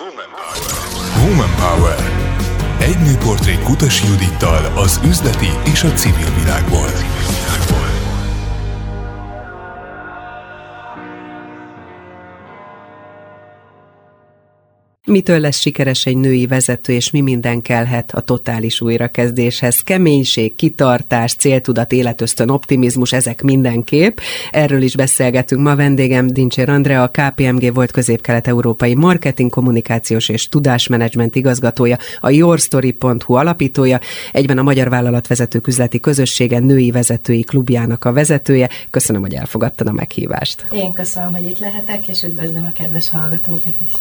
Woman Power. Woman Power. Egy nőportré Kutas Judittal az üzleti és a civil világból. Mitől lesz sikeres egy női vezető, és mi minden kellhet a totális újrakezdéshez? Keménység, kitartás, céltudat, életösztön, optimizmus, ezek mindenképp. Erről is beszélgetünk ma. Vendégem Dincsér Andrea, a KPMG volt közép-kelet-európai marketing, kommunikációs és tudásmenedzsment igazgatója, a yourstory.hu alapítója, egyben a Magyar Vállalatvezetők Üzleti Közössége női vezetői klubjának a vezetője. Köszönöm, hogy elfogadtad a meghívást. Én köszönöm, hogy itt lehetek, és üdvözlöm a kedves hallgatókat is.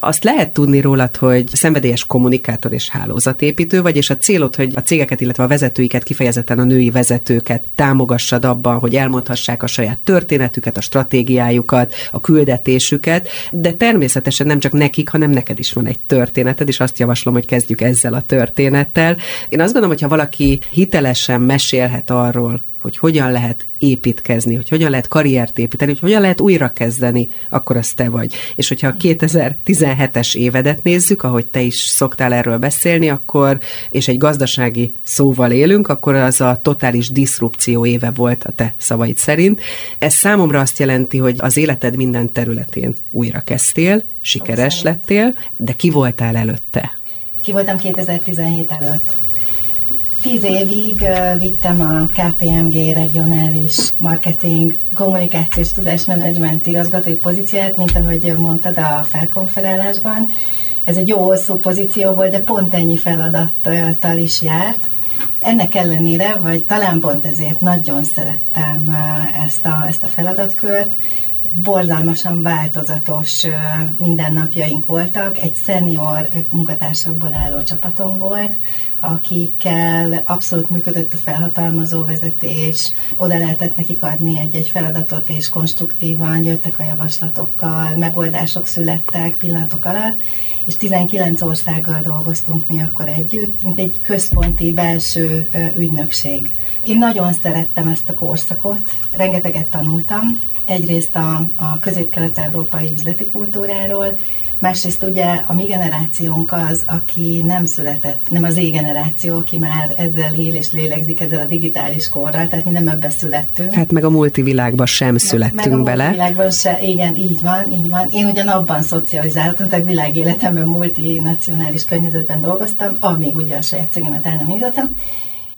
Azt lehet tudni rólad, hogy szenvedélyes kommunikátor és hálózatépítő vagy, és a célod, hogy a cégeket, illetve a vezetőiket, kifejezetten a női vezetőket támogassad abban, hogy elmondhassák a saját történetüket, a stratégiájukat, a küldetésüket, de természetesen nem csak nekik, hanem neked is van egy történeted, és azt javaslom, hogy kezdjük ezzel a történettel. Én azt gondolom, hogy ha valaki hitelesen mesélhet arról, hogy hogyan lehet építkezni, hogy hogyan lehet karriert építeni, hogy hogyan lehet újrakezdeni, akkor az te vagy. És hogyha a 2017-es évedet nézzük, ahogy te is szoktál erről beszélni, akkor, és egy gazdasági szóval élünk, akkor az a totális diszrupció éve volt a te szavaid szerint. Ez számomra azt jelenti, hogy az életed minden területén újrakezdtél, sikeres lettél, de ki voltál előtte? Ki voltam 2017 előtt? Tíz évig vittem a KPMG regionális marketing, kommunikációs tudásmenedzsment igazgatói pozíciót, mint ahogy mondtad a felkonferálásban. Ez egy jó hosszú pozíció volt, de pont ennyi feladattal is járt. Ennek ellenére, vagy talán pont ezért nagyon szerettem ezt a, ezt a feladatkört, borzalmasan változatos mindennapjaink voltak. Egy szenior munkatársakból álló csapatom volt, akikkel abszolút működött a felhatalmazó vezetés, oda lehetett nekik adni egy-egy feladatot, és konstruktívan jöttek a javaslatokkal, megoldások születtek pillanatok alatt, és 19 országgal dolgoztunk mi akkor együtt, mint egy központi belső ügynökség. Én nagyon szerettem ezt a korszakot, rengeteget tanultam, egyrészt a, a közép-kelet-európai üzleti kultúráról, Másrészt ugye a mi generációnk az, aki nem született, nem az é generáció, aki már ezzel él és lélegzik ezzel a digitális korral, tehát mi nem ebbe születtünk. Hát meg a multivilágban sem születtünk meg a bele. multivilágban se, igen, így van, így van. Én ugyan abban szocializáltam, tehát világéletemben multinacionális környezetben dolgoztam, amíg ugye a saját cégemet el nem indítottam,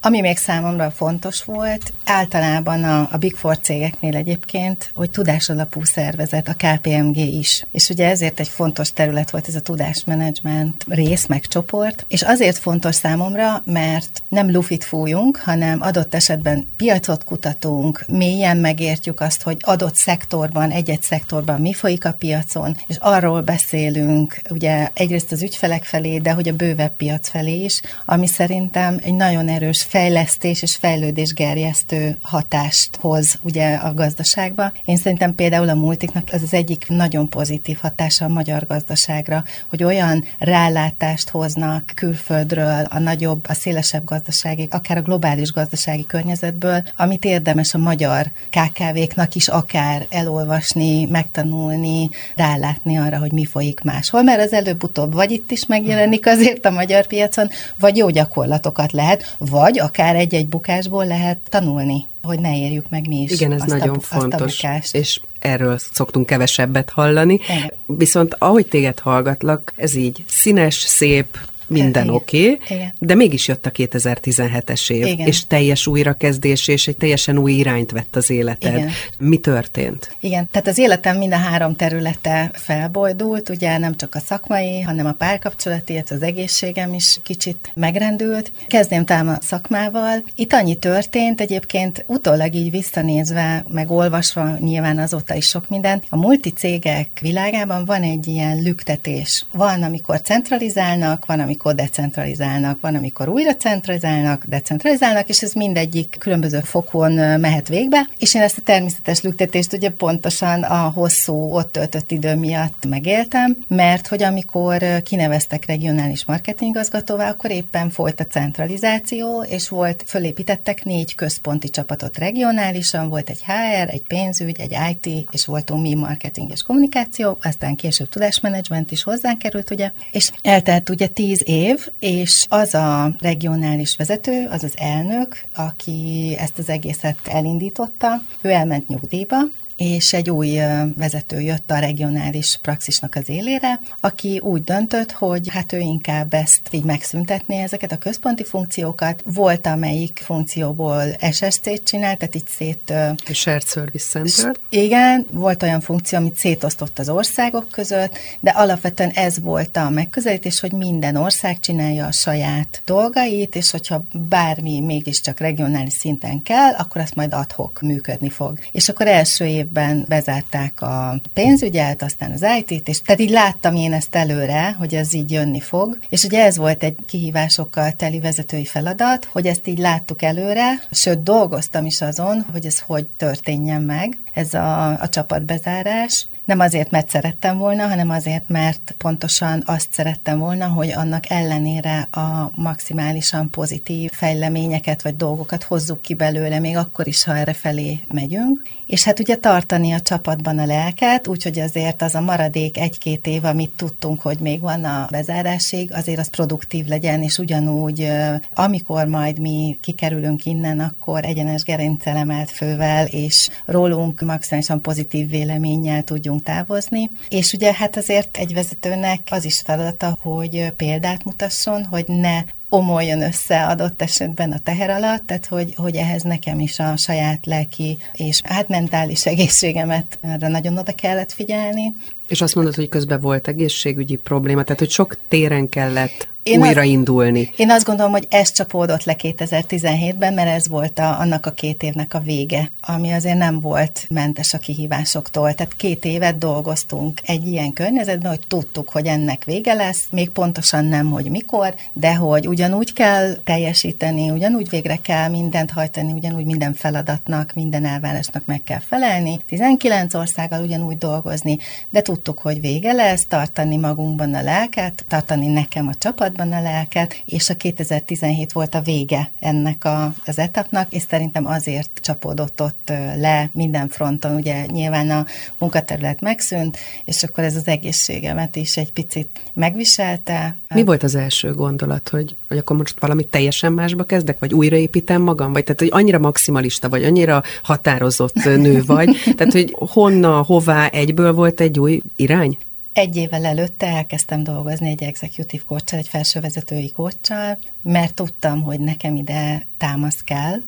ami még számomra fontos volt, általában a, a Big Four cégeknél egyébként, hogy tudásalapú szervezet, a KPMG is. És ugye ezért egy fontos terület volt ez a tudásmenedzsment rész, meg csoport, és azért fontos számomra, mert nem lufit fújunk, hanem adott esetben piacot kutatunk, mélyen megértjük azt, hogy adott szektorban, egy-egy szektorban mi folyik a piacon, és arról beszélünk, ugye egyrészt az ügyfelek felé, de hogy a bővebb piac felé is, ami szerintem egy nagyon erős fejlesztés és fejlődés gerjesztő hatást hoz ugye a gazdaságba. Én szerintem például a multiknak ez az egyik nagyon pozitív hatása a magyar gazdaságra, hogy olyan rálátást hoznak külföldről, a nagyobb, a szélesebb gazdasági, akár a globális gazdasági környezetből, amit érdemes a magyar KKV-knak is akár elolvasni, megtanulni, rálátni arra, hogy mi folyik máshol, mert az előbb-utóbb vagy itt is megjelenik azért a magyar piacon, vagy jó gyakorlatokat lehet, vagy akár egy-egy bukásból lehet tanulni, hogy ne érjük meg mi is Igen, ez azt nagyon a, fontos, azt a és erről szoktunk kevesebbet hallani. Igen. Viszont ahogy téged hallgatlak, ez így színes, szép, minden oké, okay, de mégis jött a 2017-es év, Igen. és teljes újrakezdés, és egy teljesen új irányt vett az életed. Igen. Mi történt? Igen, tehát az életem mind a három területe felbojdult, ugye nem csak a szakmai, hanem a párkapcsolati, az egészségem is kicsit megrendült. Kezdném talán a szakmával. Itt annyi történt, egyébként utólag így visszanézve, meg olvasva, nyilván azóta is sok minden. A multicégek világában van egy ilyen lüktetés. Van, amikor centralizálnak, van, amikor amikor decentralizálnak, van, amikor újra centralizálnak, decentralizálnak, és ez mindegyik különböző fokon mehet végbe, és én ezt a természetes lüktetést ugye pontosan a hosszú ott töltött idő miatt megéltem, mert hogy amikor kineveztek regionális marketingigazgatóvá, akkor éppen folyt a centralizáció, és volt, fölépítettek négy központi csapatot regionálisan, volt egy HR, egy pénzügy, egy IT, és voltunk mi marketing és kommunikáció, aztán később tudásmenedzsment is hozzánk került, ugye, és eltelt ugye tíz év, és az a regionális vezető, az az elnök, aki ezt az egészet elindította, ő elment nyugdíjba, és egy új vezető jött a regionális praxisnak az élére, aki úgy döntött, hogy hát ő inkább ezt így megszüntetné ezeket a központi funkciókat. Volt, amelyik funkcióból SSC-t csinált, tehát így szét... A Shared Service Center. Igen, volt olyan funkció, amit szétosztott az országok között, de alapvetően ez volt a megközelítés, hogy minden ország csinálja a saját dolgait, és hogyha bármi mégiscsak regionális szinten kell, akkor azt majd adhok működni fog. És akkor első év évben bezárták a pénzügyet, aztán az IT-t, és tehát így láttam én ezt előre, hogy ez így jönni fog, és ugye ez volt egy kihívásokkal teli vezetői feladat, hogy ezt így láttuk előre, sőt dolgoztam is azon, hogy ez hogy történjen meg, ez a, a csapatbezárás, nem azért, mert szerettem volna, hanem azért, mert pontosan azt szerettem volna, hogy annak ellenére a maximálisan pozitív fejleményeket vagy dolgokat hozzuk ki belőle, még akkor is, ha erre felé megyünk. És hát ugye tartani a csapatban a lelket, úgyhogy azért az a maradék egy-két év, amit tudtunk, hogy még van a bezárásig, azért az produktív legyen, és ugyanúgy, amikor majd mi kikerülünk innen, akkor egyenes gerincelemelt fővel, és rólunk maximálisan pozitív véleménnyel tudjunk távozni, és ugye hát azért egy vezetőnek az is feladata, hogy példát mutasson, hogy ne omoljon össze adott esetben a teher alatt, tehát hogy, hogy ehhez nekem is a saját lelki és hát mentális egészségemet erre nagyon oda kellett figyelni. És azt mondod, hogy közben volt egészségügyi probléma, tehát hogy sok téren kellett én újraindulni. Az, én azt gondolom, hogy ez csapódott le 2017-ben, mert ez volt a, annak a két évnek a vége, ami azért nem volt mentes a kihívásoktól. Tehát két évet dolgoztunk egy ilyen környezetben, hogy tudtuk, hogy ennek vége lesz, még pontosan nem, hogy mikor, de hogy ugyanúgy kell teljesíteni, ugyanúgy végre kell mindent hajtani, ugyanúgy minden feladatnak, minden elvárásnak meg kell felelni, 19 országgal ugyanúgy dolgozni, de tudtuk, hogy vége lesz, tartani magunkban a lelket, tartani nekem a csapatban, kapcsolatban a lelket, és a 2017 volt a vége ennek a, az etapnak, és szerintem azért csapódott ott le minden fronton, ugye nyilván a munkaterület megszűnt, és akkor ez az egészségemet is egy picit megviselte. Mi volt az első gondolat, hogy, hogy akkor most valamit teljesen másba kezdek, vagy újraépítem magam, vagy tehát, hogy annyira maximalista vagy, annyira határozott nő vagy, tehát, hogy honna, hová egyből volt egy új irány? Egy évvel előtte elkezdtem dolgozni egy executive coach egy felsővezetői coachal, mert tudtam, hogy nekem ide támasz kell.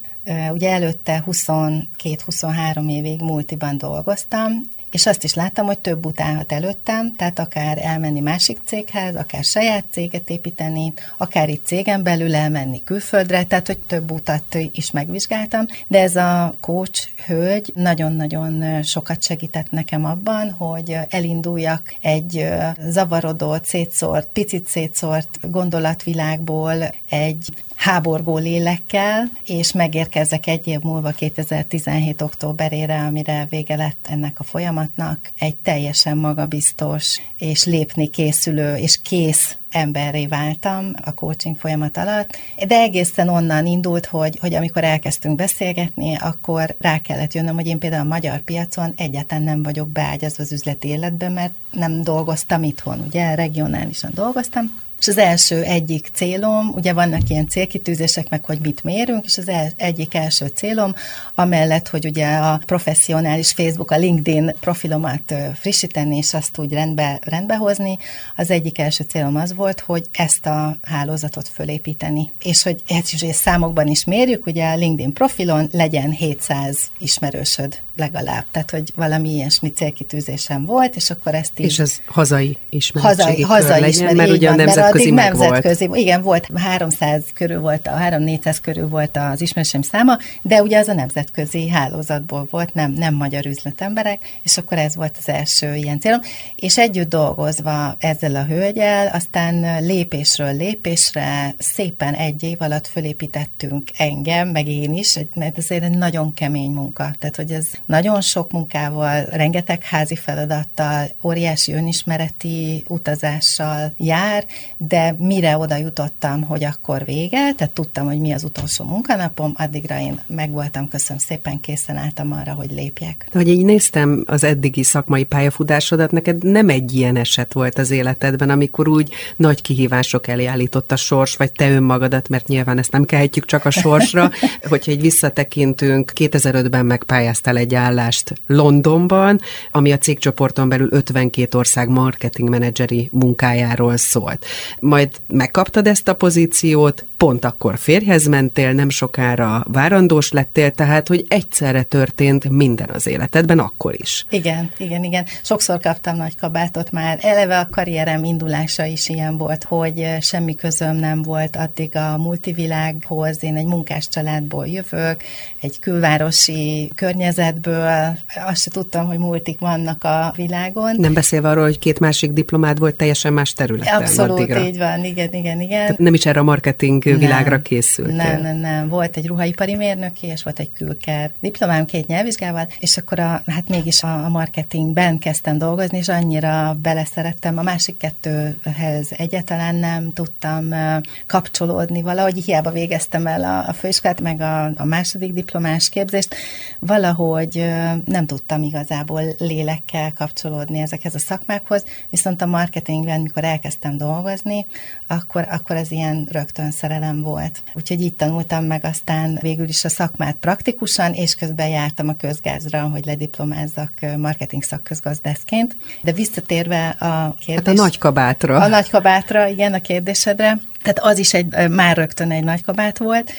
Ugye előtte 22-23 évig multiban dolgoztam, és azt is láttam, hogy több utálhat előttem, tehát akár elmenni másik céghez, akár saját céget építeni, akár itt cégen belül elmenni külföldre, tehát hogy több utat is megvizsgáltam, de ez a coach hölgy nagyon-nagyon sokat segített nekem abban, hogy elinduljak egy zavarodott, szétszórt, picit szétszórt gondolatvilágból egy háborgó lélekkel, és megérkezzek egy év múlva 2017. októberére, amire vége lett ennek a folyamatnak, egy teljesen magabiztos és lépni készülő és kész emberré váltam a coaching folyamat alatt, de egészen onnan indult, hogy, hogy amikor elkezdtünk beszélgetni, akkor rá kellett jönnöm, hogy én például a magyar piacon egyáltalán nem vagyok beágyazva az üzleti életben, mert nem dolgoztam itthon, ugye? Regionálisan dolgoztam, és az első egyik célom, ugye vannak ilyen célkitűzések, meg hogy mit mérünk, és az el, egyik első célom, amellett, hogy ugye a professzionális Facebook, a LinkedIn profilomat frissíteni, és azt úgy rendbe, rendbe hozni, az egyik első célom az volt, hogy ezt a hálózatot fölépíteni. És hogy ezt is számokban is mérjük, ugye a LinkedIn profilon legyen 700 ismerősöd legalább. Tehát, hogy valami ilyesmi célkitűzésem volt, és akkor ezt így... És ez hazai ismeretségi hazai, hazai legyen, ismer, mert ugye a van, nemzetközi nemzetközi addig nemzetközi, volt. igen, volt 300 körül volt, a 3-400 körül volt az ismerőseim száma, de ugye az a nemzetközi hálózatból volt, nem, nem magyar üzletemberek, és akkor ez volt az első ilyen célom. És együtt dolgozva ezzel a hölgyel, aztán lépésről lépésre szépen egy év alatt fölépítettünk engem, meg én is, mert ez egy nagyon kemény munka. Tehát, hogy ez nagyon sok munkával, rengeteg házi feladattal, óriási önismereti utazással jár, de mire oda jutottam, hogy akkor vége, tehát tudtam, hogy mi az utolsó munkanapom, addigra én megvoltam, köszönöm szépen, készen álltam arra, hogy lépjek. De hogy így néztem az eddigi szakmai pályafutásodat, neked nem egy ilyen eset volt az életedben, amikor úgy nagy kihívások elé állított a sors, vagy te önmagadat, mert nyilván ezt nem kelhetjük csak a sorsra, hogyha egy visszatekintünk, 2005-ben megpályáztál egy állást Londonban, ami a cégcsoporton belül 52 ország marketing menedzseri munkájáról szólt. Majd megkaptad ezt a pozíciót, pont akkor férjhez mentél, nem sokára várandós lettél, tehát hogy egyszerre történt minden az életedben akkor is. Igen, igen, igen. Sokszor kaptam nagy kabátot már. Eleve a karrierem indulása is ilyen volt, hogy semmi közöm nem volt addig a multivilághoz. Én egy munkás családból jövök, egy külvárosi környezetből. Azt se tudtam, hogy multik vannak a világon. Nem beszélve arról, hogy két másik diplomád volt teljesen más területen Abszolút, addigra. így van, igen, igen, igen. Tehát nem is erre a marketing világra készültél. Nem, nem, nem. Volt egy ruhaipari mérnöki, és volt egy külker diplomám két nyelvvizsgával, és akkor a, hát mégis a, a marketingben kezdtem dolgozni, és annyira beleszerettem. A másik kettőhez egyáltalán nem tudtam kapcsolódni valahogy, hiába végeztem el a, a főiskolát, meg a, a második diplomás képzést, valahogy nem tudtam igazából lélekkel kapcsolódni ezekhez a szakmákhoz, viszont a marketingben, mikor elkezdtem dolgozni, akkor, akkor ez ilyen rögtön szerelem volt. Úgyhogy így tanultam meg aztán végül is a szakmát praktikusan, és közben jártam a közgázra, hogy lediplomázzak marketing szakközgazdászként. De visszatérve a kérdés... Hát a nagykabátra. A nagykabátra, igen, a kérdésedre. Tehát az is egy, már rögtön egy nagy kabát volt,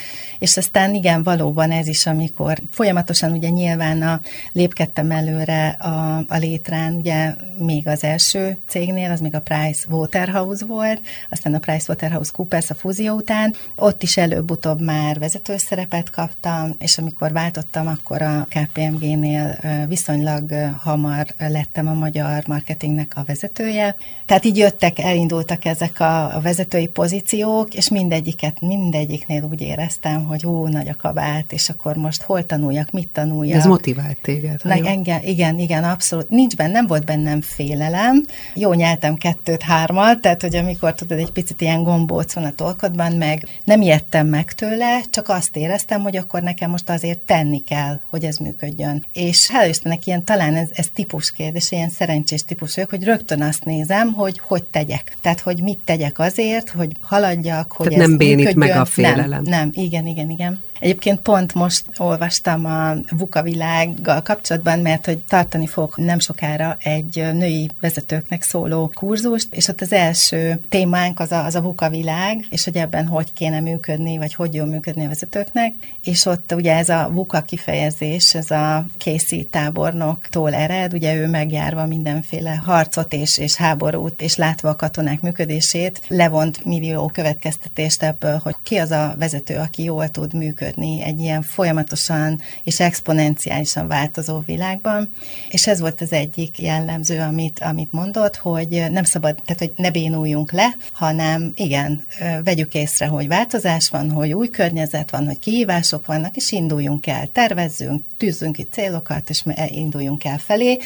és aztán igen, valóban ez is, amikor folyamatosan ugye nyilván a, lépkedtem előre a, a létrán, ugye még az első cégnél, az még a Price Waterhouse volt, aztán a Price Waterhouse Coopers a fúzió után, ott is előbb-utóbb már vezetőszerepet kaptam, és amikor váltottam, akkor a KPMG-nél viszonylag hamar lettem a magyar marketingnek a vezetője. Tehát így jöttek, elindultak ezek a, a vezetői pozíciók, és mindegyiket, mindegyiknél úgy éreztem, hogy hú, nagy a kabát, és akkor most hol tanuljak, mit tanuljak. Ez motivált téged. Na, engem, igen, igen, abszolút. Nincs bennem, nem volt bennem félelem. Jó nyeltem kettőt, hármat, tehát, hogy amikor tudod, egy picit ilyen gombóc van a tolkodban, meg nem ijedtem meg tőle, csak azt éreztem, hogy akkor nekem most azért tenni kell, hogy ez működjön. És hála Istennek ilyen talán ez, ez típus kérdés, ilyen szerencsés típus vagyok, hogy rögtön azt nézem, hogy hogy tegyek. Tehát, hogy mit tegyek azért, hogy haladjak, hogy Tehát nem bénít meg a félelem. Nem, nem, igen, igen, igen. Egyébként pont most olvastam a VUCA világgal kapcsolatban, mert hogy tartani fogok nem sokára egy női vezetőknek szóló kurzust, és ott az első témánk az a, az a VUCA világ, és hogy ebben hogy kéne működni, vagy hogy jól működni a vezetőknek, és ott ugye ez a VUCA kifejezés, ez a Casey tábornoktól ered, ugye ő megjárva mindenféle harcot és, és háborút, és látva a katonák működését, levont millió következtetést ebből, hogy ki az a vezető, aki jól tud működni működni egy ilyen folyamatosan és exponenciálisan változó világban, és ez volt az egyik jellemző, amit, amit mondott, hogy nem szabad, tehát hogy ne bénuljunk le, hanem igen, vegyük észre, hogy változás van, hogy új környezet van, hogy kihívások vannak, és induljunk el, tervezzünk, tűzzünk ki célokat, és induljunk el felé,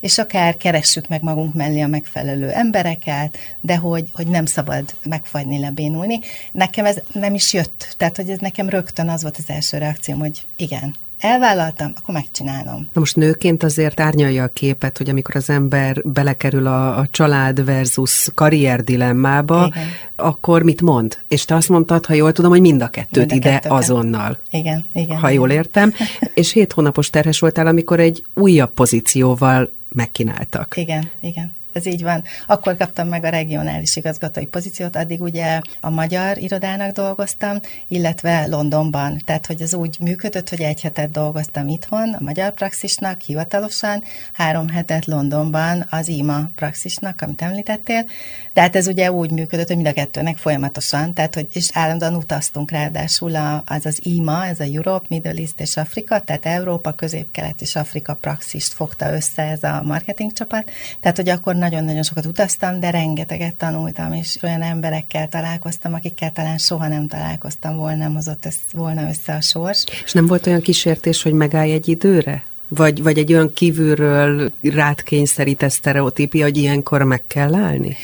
és akár keressük meg magunk mellé a megfelelő embereket, de hogy, hogy nem szabad megfagyni, lebénulni. Nekem ez nem is jött, tehát hogy ez nekem rögtön az volt az első reakcióm, hogy igen, elvállaltam, akkor megcsinálom. Na most nőként azért árnyalja a képet, hogy amikor az ember belekerül a, a család versus karrier dilemmába, Igen. akkor mit mond? És te azt mondtad, ha jól tudom, hogy mind a kettőt mind a ide kettőt. azonnal. Igen, igen. Ha jól értem. És hét hónapos terhes voltál, amikor egy újabb pozícióval megkínáltak. Igen, igen. Ez így van. Akkor kaptam meg a regionális igazgatói pozíciót, addig ugye a magyar irodának dolgoztam, illetve Londonban. Tehát, hogy ez úgy működött, hogy egy hetet dolgoztam itthon, a magyar praxisnak hivatalosan, három hetet Londonban az IMA praxisnak, amit említettél. Tehát ez ugye úgy működött, hogy mind a kettőnek folyamatosan, tehát hogy és állandóan utaztunk ráadásul a, az az IMA, ez a Europe, Middle East és Afrika, tehát Európa, Közép-Kelet és Afrika praxist fogta össze ez a marketing csapat. Tehát, hogy akkor nagyon-nagyon sokat utaztam, de rengeteget tanultam, és olyan emberekkel találkoztam, akikkel talán soha nem találkoztam volna, nem hozott ezt, volna össze a sors. És nem volt olyan kísértés, hogy megállj egy időre? Vagy, vagy egy olyan kívülről rád kényszerített sztereotípia, hogy ilyenkor meg kell állni?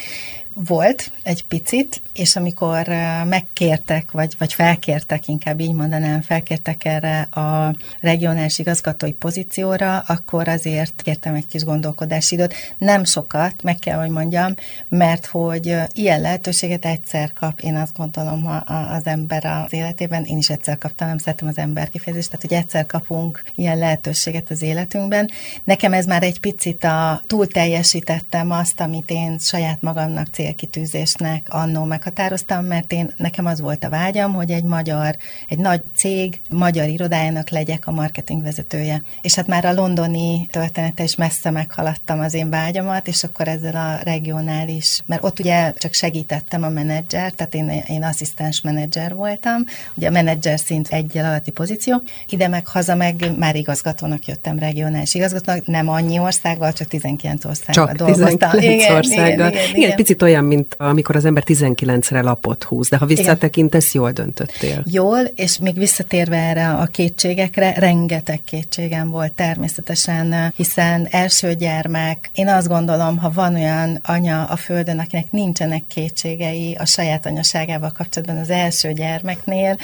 Volt egy picit, és amikor megkértek, vagy, vagy felkértek, inkább így mondanám, felkértek erre a regionális igazgatói pozícióra, akkor azért kértem egy kis gondolkodási időt. Nem sokat, meg kell, hogy mondjam, mert hogy ilyen lehetőséget egyszer kap, én azt gondolom az ember az életében, én is egyszer kaptam, nem szeretem az ember kifejezést, tehát hogy egyszer kapunk ilyen lehetőséget az életünkben. Nekem ez már egy picit a túl teljesítettem azt, amit én saját magamnak célkitűzésnek annó meghatároztam, mert én nekem az volt a vágyam, hogy egy magyar, egy nagy cég magyar irodájának legyek a marketing vezetője. És hát már a londoni története is messze meghaladtam az én vágyamat, és akkor ezzel a regionális, mert ott ugye csak segítettem a menedzser, tehát én, én asszisztens menedzser voltam, ugye a menedzser szint egyel alatti pozíció, ide meg haza meg már igazgatónak jöttem, regionális igazgatónak, nem annyi országgal, csak 19 országgal csak dolgoztam. 19 igen, országgal. Igen, igen, igen, igen, picit olyan, mint amikor az ember 19-re lapot húz, de ha visszatekintesz, jól döntöttél. Jól, és még visszatérve erre a kétségekre, rengeteg kétségem volt természetesen, hiszen első gyermek, én azt gondolom, ha van olyan anya a földön, akinek nincsenek kétségei a saját anyaságával kapcsolatban az első gyermeknél,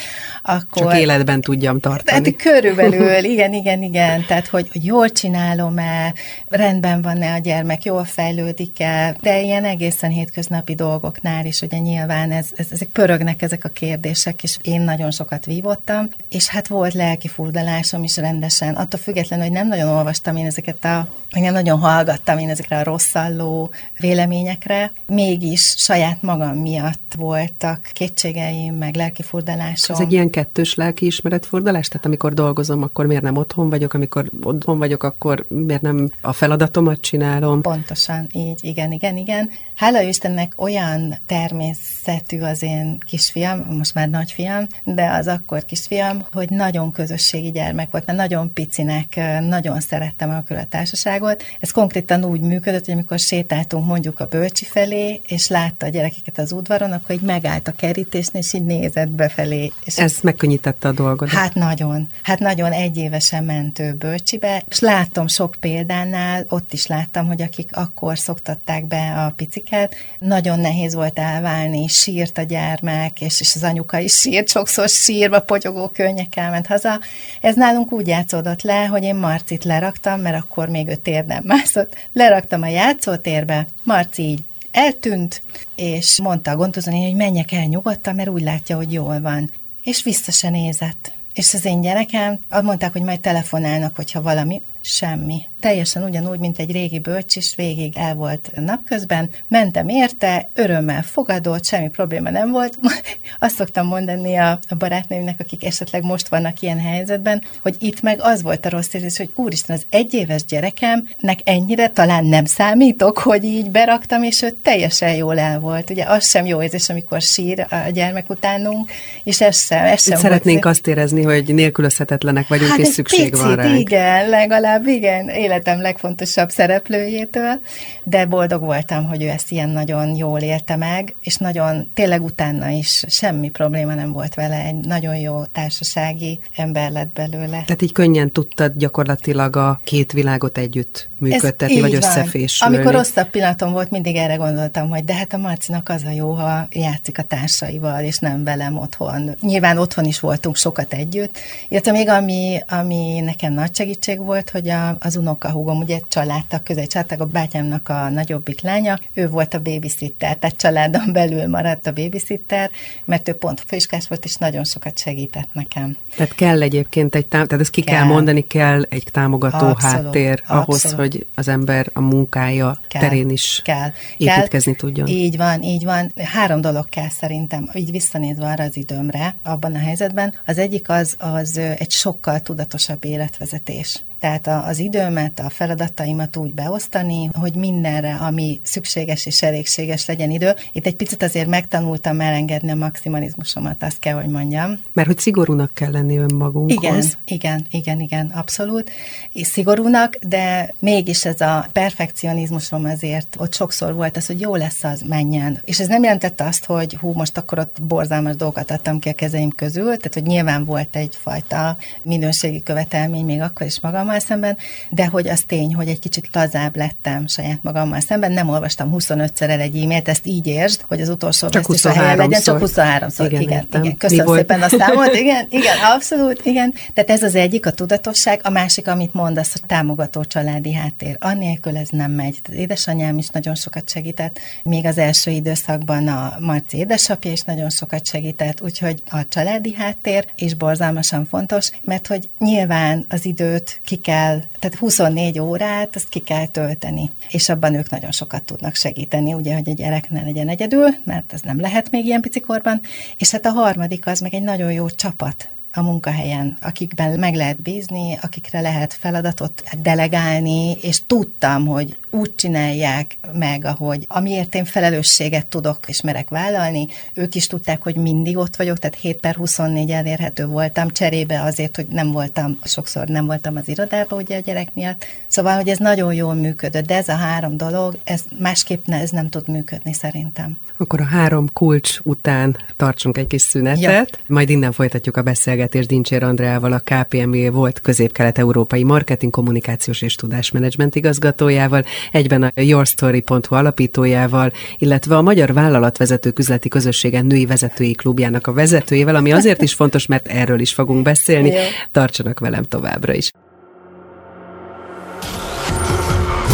akkor... Csak életben tudjam tartani. Tehát körülbelül, igen, igen, igen, tehát hogy, hogy jól csinálom-e, rendben van-e a gyermek, jól fejlődik-e, de ilyen egészen hétköznapi dolgoknál is ugye nyilván ez, ez, ezek pörögnek ezek a kérdések, és én nagyon sokat vívottam, és hát volt lelki furdalásom is rendesen, attól függetlenül, hogy nem nagyon olvastam én ezeket a, meg nem nagyon hallgattam én ezekre a rosszalló véleményekre, mégis saját magam miatt voltak kétségeim, meg lelki furdalásom. Ez egy ilyen kettős lelki ismeretfordulás? Tehát amikor dolgozom, akkor miért nem otthon vagyok, amikor otthon vagyok, akkor miért nem a feladatomat csinálom? Pontosan, így, igen, igen, igen. Hála Istennek olyan természetű az én kisfiam, most már nagyfiam, de az akkor kisfiam, hogy nagyon közösségi gyermek volt, mert nagyon picinek, nagyon szerettem a a társaságot. Ez konkrétan úgy működött, hogy amikor sétáltunk mondjuk a bölcsi felé, és látta a gyerekeket az udvaron, akkor így megállt a kerítésnél, és így nézett befelé. És Ez megkönnyítette a dolgot. Hát nagyon. Hát nagyon egy évesen ment ő bölcsibe, és láttam sok példánál, ott is láttam, hogy akik akkor szoktatták be a piciket, nagyon nehéz volt elválni, sírt a gyermek, és, és az anyuka is sírt, sokszor sírva, potyogó könnyekkel ment haza. Ez nálunk úgy játszódott le, hogy én Marcit leraktam, mert akkor még ő tér nem mászott. Leraktam a játszótérbe, Marci így eltűnt, és mondta a gondozóni, hogy menjek el nyugodtan, mert úgy látja, hogy jól van. És vissza se nézett. És az én gyerekem, mondták, hogy majd telefonálnak, hogyha valami, semmi teljesen ugyanúgy, mint egy régi bölcs is, végig el volt napközben, mentem érte, örömmel fogadott, semmi probléma nem volt. Azt szoktam mondani a, a barátnőimnek, akik esetleg most vannak ilyen helyzetben, hogy itt meg az volt a rossz érzés, hogy úristen, az egyéves gyerekemnek ennyire talán nem számítok, hogy így beraktam, és ő teljesen jól el volt. Ugye az sem jó érzés, amikor sír a gyermek utánunk, és ez sem, ez sem Szeretnénk volt. azt érezni, hogy nélkülözhetetlenek vagyunk, hát és szükség picit, van rá. igen, legalább igen, életem legfontosabb szereplőjétől, de boldog voltam, hogy ő ezt ilyen nagyon jól élte meg, és nagyon tényleg utána is semmi probléma nem volt vele, egy nagyon jó társasági ember lett belőle. Tehát így könnyen tudtad gyakorlatilag a két világot együtt működtetni, vagy összefésülni. Amikor rosszabb pillanatom volt, mindig erre gondoltam, hogy de hát a Marcinak az a jó, ha játszik a társaival, és nem velem otthon. Nyilván otthon is voltunk sokat együtt, illetve még ami, ami nekem nagy segítség volt, hogy a, az unok a húgom, ugye családtag, közé családtag, a bátyámnak a nagyobbik lánya, ő volt a babysitter, tehát családon belül maradt a babysitter, mert ő pont főiskás volt, és nagyon sokat segített nekem. Tehát kell egyébként egy, tám- tehát ezt ki kell, kell mondani, kell egy támogató abszolút, háttér ahhoz, abszolút. Hogy az ember a munkája kell, terén is kell, építkezni kell. tudjon. Így van, így van. Három dolog kell szerintem, így visszanézve arra az időmre, abban a helyzetben. Az egyik az, az egy sokkal tudatosabb életvezetés. Tehát az időmet, a feladataimat úgy beosztani, hogy mindenre, ami szükséges és elégséges legyen idő. Itt egy picit azért megtanultam elengedni a maximalizmusomat, azt kell, hogy mondjam. Mert hogy szigorúnak kell lenni önmagunkhoz. Igen, igen, igen, igen, abszolút. És szigorúnak, de mégis ez a perfekcionizmusom azért ott sokszor volt az, hogy jó lesz az, menjen. És ez nem jelentette azt, hogy hú, most akkor ott borzalmas dolgokat adtam ki a kezeim közül, tehát hogy nyilván volt egyfajta minőségi követelmény még akkor is magam magammal szemben, de hogy az tény, hogy egy kicsit lazább lettem saját magammal szemben. Nem olvastam 25-szer el egy e-mailt, ezt így értsd, hogy az utolsó csak is a helye legyen, csak 23-szor. Igen, igen, igen. Köszönöm szépen a számot. Igen, igen, abszolút, igen. Tehát ez az egyik, a tudatosság, a másik, amit mondasz, hogy támogató családi háttér. Annélkül ez nem megy. Az édesanyám is nagyon sokat segített, még az első időszakban a Marci édesapja is nagyon sokat segített, úgyhogy a családi háttér is borzalmasan fontos, mert hogy nyilván az időt ki kell, tehát 24 órát, azt ki kell tölteni. És abban ők nagyon sokat tudnak segíteni, ugye, hogy a gyerek ne legyen egyedül, mert ez nem lehet még ilyen picikorban. És hát a harmadik az meg egy nagyon jó csapat a munkahelyen, akikben meg lehet bízni, akikre lehet feladatot delegálni, és tudtam, hogy úgy csinálják meg, ahogy amiért én felelősséget tudok és merek vállalni, ők is tudták, hogy mindig ott vagyok, tehát 7 per 24 elérhető voltam, cserébe azért, hogy nem voltam, sokszor nem voltam az irodában ugye a gyerek miatt. Szóval, hogy ez nagyon jól működött, de ez a három dolog, ez másképp ne, ez nem tud működni szerintem. Akkor a három kulcs után tartsunk egy kis szünetet, ja. majd innen folytatjuk a beszélgetést Dincsér Andreával, a KPMG volt közép-kelet-európai marketing, kommunikációs és tudásmenedzsment igazgatójával, egyben a yourstory.hu alapítójával, illetve a Magyar Vállalatvezetők Üzleti Közösségen Női Vezetői Klubjának a vezetőjével, ami azért is fontos, mert erről is fogunk beszélni. Tartsanak velem továbbra is.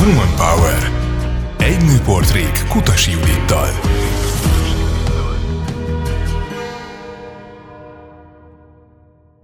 Woman Power. Egy nőportrék Kutasi Judittal.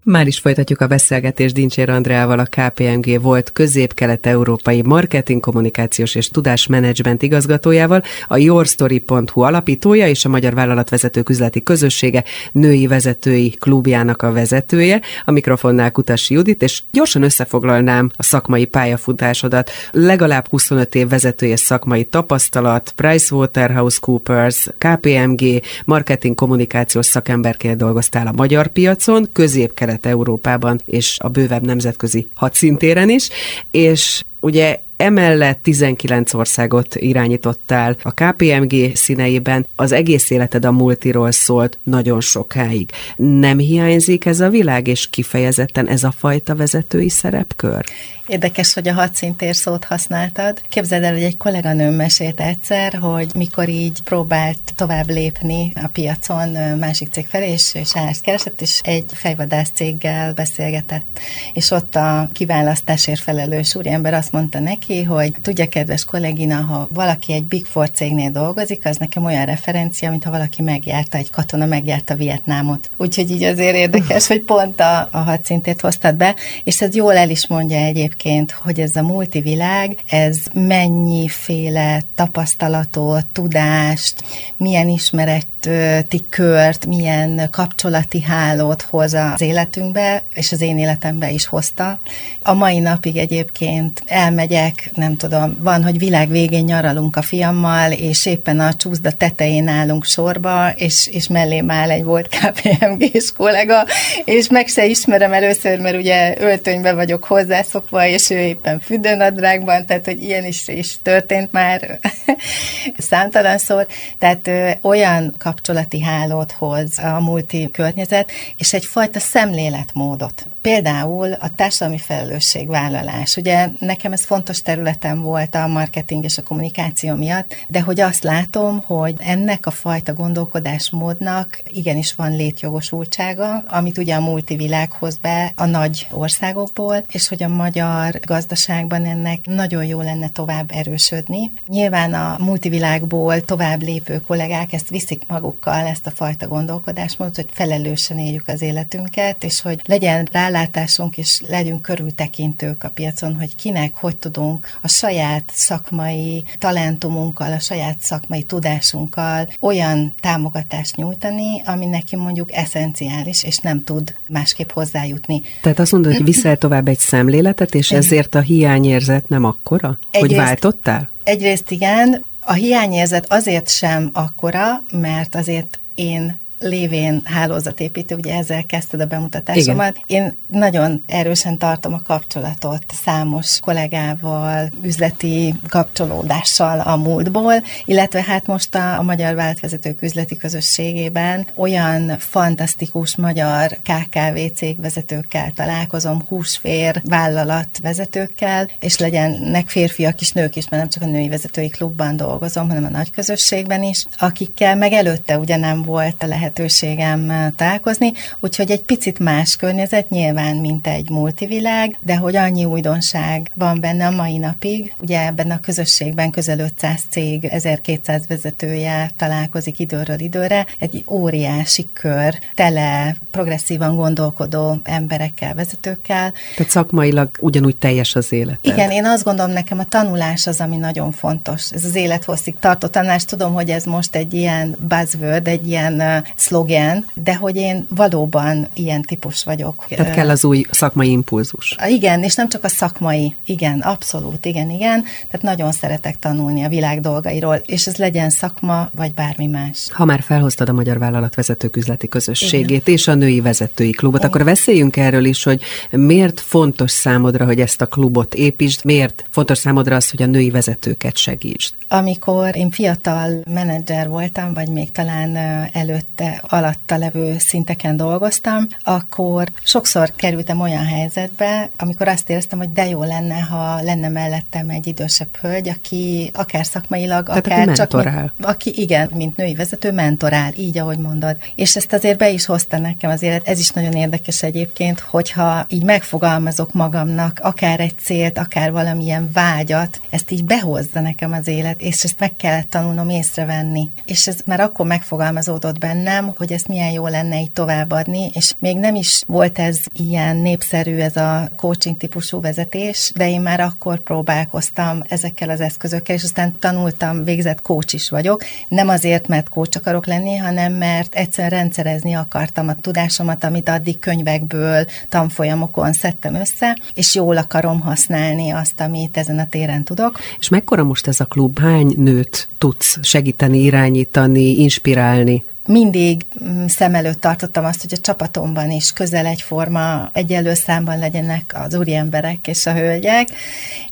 Már is folytatjuk a beszélgetést Dincsér Andreával, a KPMG volt közép-kelet-európai marketing, kommunikációs és tudásmenedzsment igazgatójával, a yourstory.hu alapítója és a Magyar Vállalatvezetők Üzleti Közössége női vezetői klubjának a vezetője, a mikrofonnál Kutasi Judit, és gyorsan összefoglalnám a szakmai pályafutásodat. Legalább 25 év vezetője szakmai tapasztalat, PricewaterhouseCoopers, KPMG, marketing kommunikációs szakemberként dolgoztál a magyar piacon, közép-kelet Kelet-Európában és a bővebb nemzetközi hadszintéren is, és ugye Emellett 19 országot irányítottál a KPMG színeiben, az egész életed a multiról szólt nagyon sokáig. Nem hiányzik ez a világ, és kifejezetten ez a fajta vezetői szerepkör? Érdekes, hogy a hadszintér szót használtad. Képzeld el, hogy egy kolléganőm mesélt egyszer, hogy mikor így próbált tovább lépni a piacon másik cég felé, és, és állást keresett, és egy fejvadász céggel beszélgetett. És ott a kiválasztásért felelős úriember azt mondta neki, hogy tudja, kedves kollégina, ha valaki egy Big Four cégnél dolgozik, az nekem olyan referencia, mint ha valaki megjárta, egy katona megjárta Vietnámot. Úgyhogy így azért érdekes, hogy pont a, a hadszintét hoztad be, és ez jól el is mondja egyébként egyébként, hogy ez a multivilág, ez mennyiféle tapasztalatot, tudást, milyen ismereti kört, milyen kapcsolati hálót hoz az életünkbe, és az én életembe is hozta. A mai napig egyébként elmegyek, nem tudom, van, hogy világ végén nyaralunk a fiammal, és éppen a csúszda tetején állunk sorba, és, és mellém áll egy volt KPMG-s kollega, és meg se ismerem először, mert ugye öltönybe vagyok hozzászokva, és ő éppen fürdőnadrágban, tehát hogy ilyen is, is történt már számtalanszor, tehát ö, olyan kapcsolati hálót hoz a multi környezet, és egyfajta szemléletmódot. Például a társadalmi felelősségvállalás. Ugye nekem ez fontos területem volt a marketing és a kommunikáció miatt, de hogy azt látom, hogy ennek a fajta gondolkodásmódnak igenis van létjogosultsága, amit ugye a multivilág hoz be a nagy országokból, és hogy a magyar magyar gazdaságban ennek nagyon jó lenne tovább erősödni. Nyilván a multivilágból tovább lépő kollégák ezt viszik magukkal, ezt a fajta gondolkodásmódot, hogy felelősen éljük az életünket, és hogy legyen rálátásunk, és legyünk körültekintők a piacon, hogy kinek, hogy tudunk a saját szakmai talentumunkkal, a saját szakmai tudásunkkal olyan támogatást nyújtani, ami neki mondjuk eszenciális, és nem tud másképp hozzájutni. Tehát azt mondod, hogy viszel tovább egy szemléletet, és ezért a hiányérzet nem akkora, egyrészt, hogy váltottál? Egyrészt igen, a hiányérzet azért sem akkora, mert azért én lévén hálózatépítő, ugye ezzel kezdted a bemutatásomat. Igen. Én nagyon erősen tartom a kapcsolatot számos kollégával, üzleti kapcsolódással a múltból, illetve hát most a, a Magyar Vállalatvezetők üzleti közösségében olyan fantasztikus magyar KKV cégvezetőkkel találkozom, húsfér vállalat vezetőkkel, és legyenek férfiak is, nők is, mert nem csak a női vezetői klubban dolgozom, hanem a nagy közösségben is, akikkel meg előtte ugye nem volt a lehet lehetőségem eh, találkozni, úgyhogy egy picit más környezet nyilván, mint egy multivilág, de hogy annyi újdonság van benne a mai napig. Ugye ebben a közösségben közel 500 cég, 1200 vezetője találkozik időről időre, egy óriási kör, tele progresszívan gondolkodó emberekkel, vezetőkkel. Tehát szakmailag ugyanúgy teljes az élet. Igen, én azt gondolom, nekem a tanulás az, ami nagyon fontos. Ez az élethosszig tartó tanulás. Tudom, hogy ez most egy ilyen buzzword, egy ilyen eh, szlogen, de hogy én valóban ilyen típus vagyok. Tehát kell az új szakmai impulzus. Igen, és nem csak a szakmai, igen, abszolút, igen, igen. Tehát nagyon szeretek tanulni a világ dolgairól, és ez legyen szakma, vagy bármi más. Ha már felhoztad a Magyar Vállalatvezetők üzleti közösségét igen. és a női vezetői klubot, igen. akkor beszéljünk erről is, hogy miért fontos számodra, hogy ezt a klubot építsd, miért fontos számodra az, hogy a női vezetőket segítsd? Amikor én fiatal menedzser voltam, vagy még talán előtte alatta levő szinteken dolgoztam, akkor sokszor kerültem olyan helyzetbe, amikor azt éreztem, hogy de jó lenne, ha lenne mellettem egy idősebb hölgy, aki akár szakmailag, Tehát akár aki csak mint, aki igen, mint női vezető mentorál, így ahogy mondod. És ezt azért be is hozta nekem az élet. Ez is nagyon érdekes egyébként, hogyha így megfogalmazok magamnak akár egy célt, akár valamilyen vágyat, ezt így behozza nekem az élet, és ezt meg kellett tanulnom észrevenni. És ez már akkor megfogalmazódott bennem, bennem, hogy ezt milyen jó lenne így továbbadni, és még nem is volt ez ilyen népszerű, ez a coaching típusú vezetés, de én már akkor próbálkoztam ezekkel az eszközökkel, és aztán tanultam, végzett coach is vagyok. Nem azért, mert coach akarok lenni, hanem mert egyszerűen rendszerezni akartam a tudásomat, amit addig könyvekből, tanfolyamokon szedtem össze, és jól akarom használni azt, amit ezen a téren tudok. És mekkora most ez a klub? Hány nőt tudsz segíteni, irányítani, inspirálni? Mindig mm, szem előtt tartottam azt, hogy a csapatomban is közel egyforma, egyelő számban legyenek az úriemberek és a hölgyek,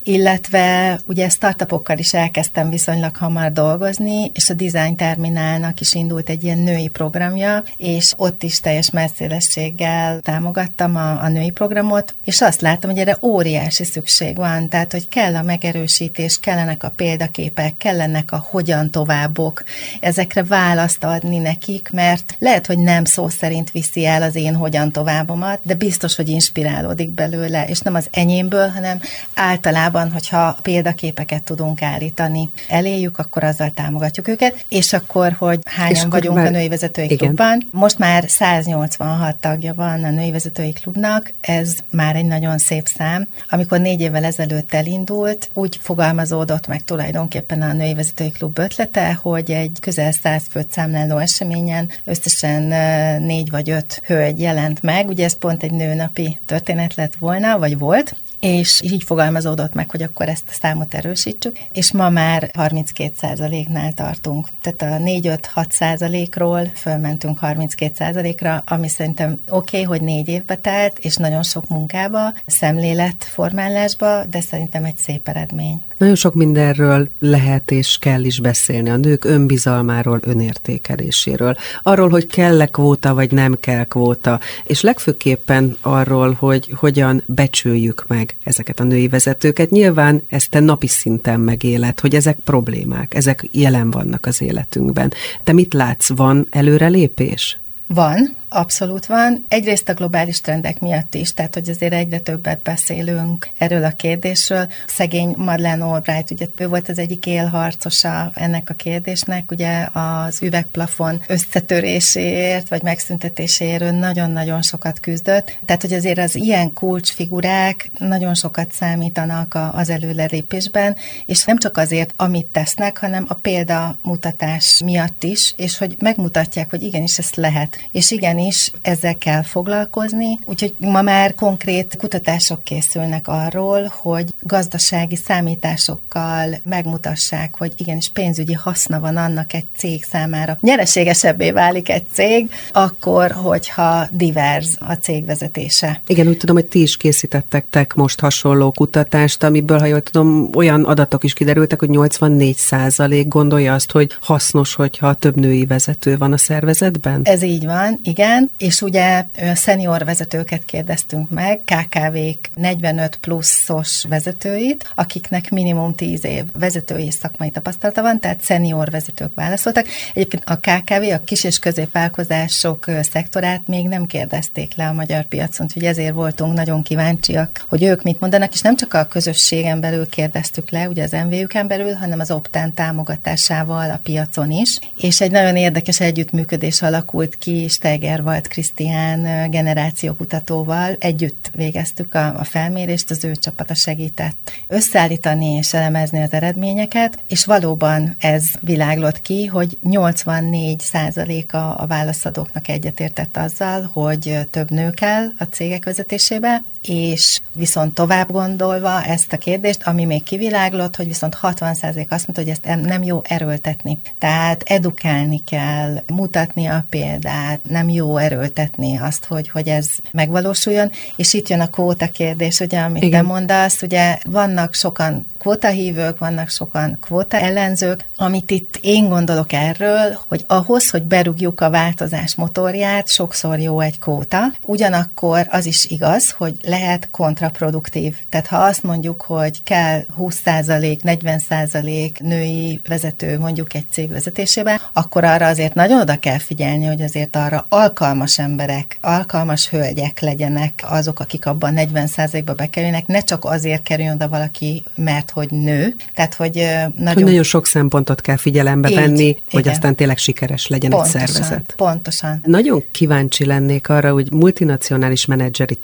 illetve ugye startupokkal is elkezdtem viszonylag hamar dolgozni, és a Design Terminálnak is indult egy ilyen női programja, és ott is teljes messzélességgel támogattam a, a női programot, és azt láttam, hogy erre óriási szükség van, tehát, hogy kell a megerősítés, kellenek a példaképek, kellenek a hogyan továbbok, ezekre választ adni neki, nekik, mert lehet, hogy nem szó szerint viszi el az én hogyan továbbomat, de biztos, hogy inspirálódik belőle, és nem az enyémből, hanem általában, hogyha példaképeket tudunk állítani eléjük, akkor azzal támogatjuk őket, és akkor, hogy hányan és vagyunk már... a női vezetői Igen. klubban. Most már 186 tagja van a női vezetői klubnak, ez már egy nagyon szép szám. Amikor négy évvel ezelőtt elindult, úgy fogalmazódott meg tulajdonképpen a női vezetői klub ötlete, hogy egy közel 100 főt számláló esemény eseményen összesen négy vagy öt hölgy jelent meg. Ugye ez pont egy nőnapi történet lett volna, vagy volt, és így fogalmazódott meg, hogy akkor ezt a számot erősítsük, és ma már 32%-nál tartunk. Tehát a 4-5-6 százalékról fölmentünk 32 százalékra, ami szerintem oké, okay, hogy négy évbe telt, és nagyon sok munkába, szemléletformálásba, de szerintem egy szép eredmény. Nagyon sok mindenről lehet és kell is beszélni. A nők önbizalmáról, önértékeléséről, arról, hogy kell-e kvóta, vagy nem kell kvóta, és legfőképpen arról, hogy hogyan becsüljük meg ezeket a női vezetőket. Nyilván ezt te napi szinten megéled, hogy ezek problémák, ezek jelen vannak az életünkben. Te mit látsz, van előrelépés? Van, Abszolút van. Egyrészt a globális trendek miatt is, tehát hogy azért egyre többet beszélünk erről a kérdésről. Szegény Madeleine Albright, ugye ő volt az egyik élharcosa ennek a kérdésnek, ugye az üvegplafon összetöréséért, vagy megszüntetéséért nagyon-nagyon sokat küzdött. Tehát, hogy azért az ilyen kulcsfigurák nagyon sokat számítanak az előrelépésben, és nem csak azért, amit tesznek, hanem a példamutatás miatt is, és hogy megmutatják, hogy igenis ezt lehet. És igenis ezzel kell foglalkozni, úgyhogy ma már konkrét kutatások készülnek arról, hogy gazdasági számításokkal megmutassák, hogy igenis pénzügyi haszna van annak egy cég számára. Nyereségesebbé válik egy cég, akkor, hogyha divers a cég vezetése. Igen, úgy tudom, hogy ti is készítettek most hasonló kutatást, amiből, ha jól tudom, olyan adatok is kiderültek, hogy 84 százalék gondolja azt, hogy hasznos, hogyha több női vezető van a szervezetben? Ez így van, igen, és ugye szenior vezetőket kérdeztünk meg, KKV-k 45 pluszos vezetőit, akiknek minimum 10 év vezetői szakmai tapasztalata van, tehát szenior vezetők válaszoltak. Egyébként a KKV, a kis és középvállalkozások szektorát még nem kérdezték le a magyar piacon, úgyhogy ezért voltunk nagyon kíváncsiak, hogy ők mit mondanak, és nem csak a közösségen belül kérdeztük le, ugye az MVU-ken belül, hanem az Optán támogatásával a piacon is. És egy nagyon érdekes együttműködés alakult ki Steigerwald Krisztián generációkutatóval. Együtt végeztük a, a felmérést, az ő csapata segített összeállítani és elemezni az eredményeket, és valóban ez világlott ki, hogy 84 a a válaszadóknak egyetértett azzal, hogy több nő kell a cégek vezetésébe, és viszont tovább gondolva ezt a kérdést, ami még kiviláglott, hogy viszont 60% azt mondta, hogy ezt nem jó erőltetni. Tehát edukálni kell, mutatni a példát, nem jó erőltetni azt, hogy, hogy ez megvalósuljon, és itt jön a kóta kérdés, ugye, amit Igen. te mondasz, ugye vannak sokan kvótahívők, vannak sokan kvóta ellenzők, amit itt én gondolok erről, hogy ahhoz, hogy berúgjuk a változás motorját, sokszor jó egy kvóta, ugyanakkor az is igaz, hogy lehet kontraproduktív. Tehát ha azt mondjuk, hogy kell 20%, 40% női vezető mondjuk egy cég vezetésében, akkor arra azért nagyon oda kell figyelni, hogy azért arra alkalmas emberek, alkalmas hölgyek legyenek azok, akik abban 40%-ba bekerülnek, ne csak azért kerüljön oda valaki, mert hogy nő. Tehát, hogy nagyon... Hogy nagyon sok szempontot kell figyelembe Így, venni, hogy igen. aztán tényleg sikeres legyen pontosan, egy szervezet. Pontosan. Nagyon kíváncsi lennék arra, hogy multinacionális menedzseri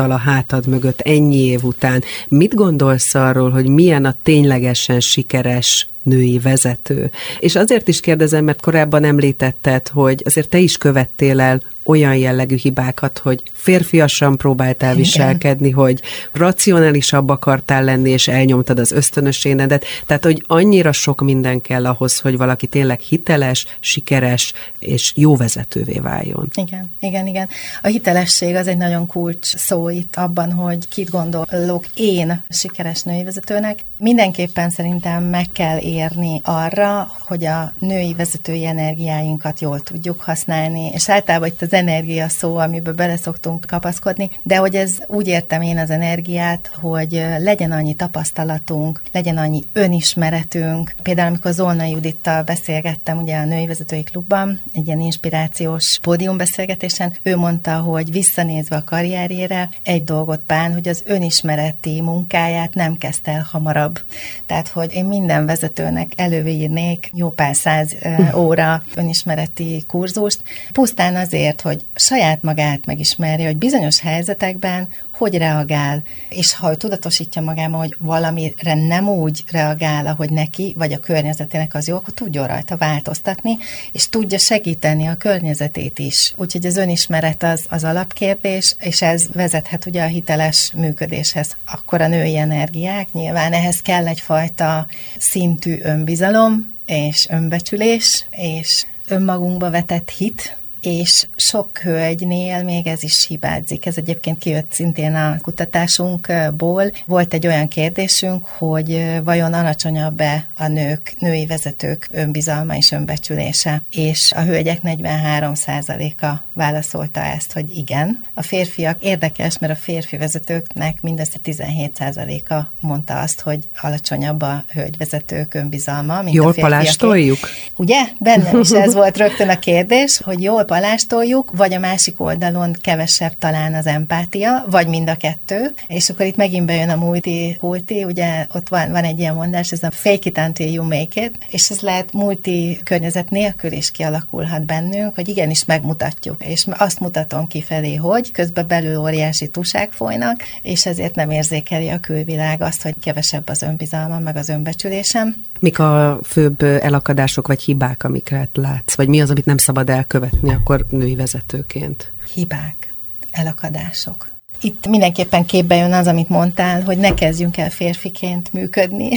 tapasztalattal a hátad mögött ennyi év után mit gondolsz arról, hogy milyen a ténylegesen sikeres női vezető. És azért is kérdezem, mert korábban említetted, hogy azért te is követtél el olyan jellegű hibákat, hogy férfiasan próbáltál Igen. viselkedni, hogy racionálisabb akartál lenni, és elnyomtad az ösztönösénedet. Tehát, hogy annyira sok minden kell ahhoz, hogy valaki tényleg hiteles, sikeres és jó vezetővé váljon. Igen, igen, igen. A hitelesség az egy nagyon kulcs szó itt abban, hogy kit gondolok én sikeres női vezetőnek. Mindenképpen szerintem meg kell érni arra, hogy a női vezetői energiáinkat jól tudjuk használni, és általában itt az energia szó, amiben bele szoktunk kapaszkodni, de hogy ez úgy értem én az energiát, hogy legyen annyi tapasztalatunk, legyen annyi önismeretünk. Például, amikor Zolna Judittal beszélgettem ugye a Női Vezetői Klubban, egy ilyen inspirációs pódiumbeszélgetésen, ő mondta, hogy visszanézve a karrierjére, egy dolgot bán, hogy az önismereti munkáját nem kezdte el hamarabb. Tehát, hogy én minden vezetőnek előírnék jó pár száz óra önismereti kurzust, pusztán azért, hogy saját magát megismerje, hogy bizonyos helyzetekben hogy reagál, és ha ő tudatosítja magában, hogy valamire nem úgy reagál, ahogy neki, vagy a környezetének az jó, akkor tudjon rajta változtatni, és tudja segíteni a környezetét is. Úgyhogy az önismeret az, az alapkérdés, és ez vezethet ugye a hiteles működéshez. Akkor a női energiák, nyilván ehhez kell egyfajta szintű önbizalom, és önbecsülés, és önmagunkba vetett hit, és sok hölgynél még ez is hibázik. Ez egyébként kijött szintén a kutatásunkból. Volt egy olyan kérdésünk, hogy vajon alacsonyabb-e a nők, női vezetők önbizalma és önbecsülése, és a hölgyek 43%-a válaszolta ezt, hogy igen. A férfiak érdekes, mert a férfi vezetőknek mindössze 17%-a mondta azt, hogy alacsonyabb a hölgyvezetők önbizalma, mint jól a férfiak. palástoljuk? Ugye? Bennem is ez volt rögtön a kérdés, hogy jól palástoljuk, vagy a másik oldalon kevesebb talán az empátia, vagy mind a kettő, és akkor itt megint bejön a multi, multi ugye ott van, van egy ilyen mondás, ez a fake it until you make it, és ez lehet multi környezet nélkül is kialakulhat bennünk, hogy igenis megmutatjuk, és azt mutatom kifelé, hogy közben belül óriási tusák folynak, és ezért nem érzékeli a külvilág azt, hogy kevesebb az önbizalmam, meg az önbecsülésem. Mik a főbb elakadások vagy hibák, amiket látsz? Vagy mi az, amit nem szabad elkövetni akkor női vezetőként? Hibák, elakadások. Itt mindenképpen képbe jön az, amit mondtál, hogy ne kezdjünk el férfiként működni,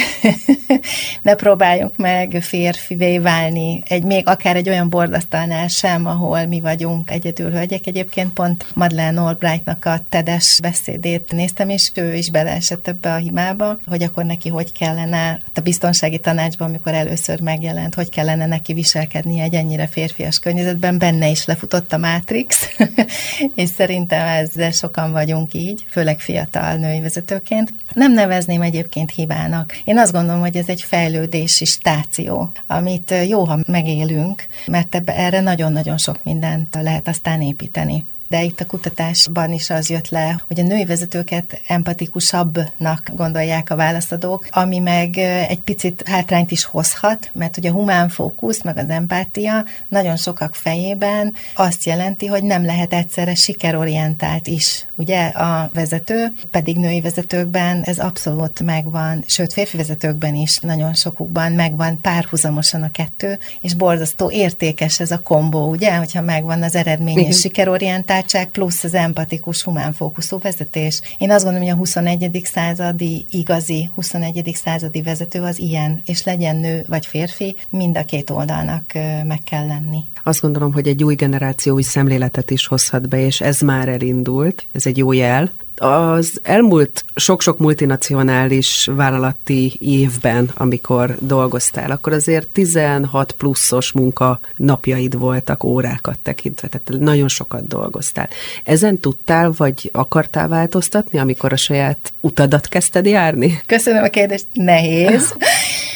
ne próbáljunk meg férfivé válni, egy, még akár egy olyan bordasztalnál sem, ahol mi vagyunk egyedül hölgyek. Egyébként pont Madeleine Albrightnak a tedes beszédét néztem, és ő is beleesett ebbe a hibába, hogy akkor neki hogy kellene a biztonsági tanácsban, amikor először megjelent, hogy kellene neki viselkednie egy ennyire férfias környezetben, benne is lefutott a Matrix, és szerintem ezzel sokan vagyunk vagyunk így, főleg fiatal női vezetőként. Nem nevezném egyébként hibának. Én azt gondolom, hogy ez egy fejlődési stáció, amit jó, ha megélünk, mert ebbe, erre nagyon-nagyon sok mindent lehet aztán építeni de itt a kutatásban is az jött le, hogy a női vezetőket empatikusabbnak gondolják a válaszadók, ami meg egy picit hátrányt is hozhat, mert ugye a humán fókusz, meg az empátia nagyon sokak fejében azt jelenti, hogy nem lehet egyszerre sikerorientált is, ugye a vezető, pedig női vezetőkben ez abszolút megvan, sőt férfi vezetőkben is nagyon sokukban megvan párhuzamosan a kettő, és borzasztó értékes ez a kombó, ugye, hogyha megvan az eredmény és sikerorientált, barátság plusz az empatikus, humánfókuszú vezetés. Én azt gondolom, hogy a 21. századi igazi 21. századi vezető az ilyen, és legyen nő vagy férfi, mind a két oldalnak meg kell lenni. Azt gondolom, hogy egy új generáció új szemléletet is hozhat be, és ez már elindult, ez egy jó jel, az elmúlt sok-sok multinacionális vállalati évben, amikor dolgoztál, akkor azért 16 pluszos munka napjaid voltak órákat tekintve, tehát nagyon sokat dolgoztál. Ezen tudtál, vagy akartál változtatni, amikor a saját utadat kezdted járni? Köszönöm a kérdést, nehéz.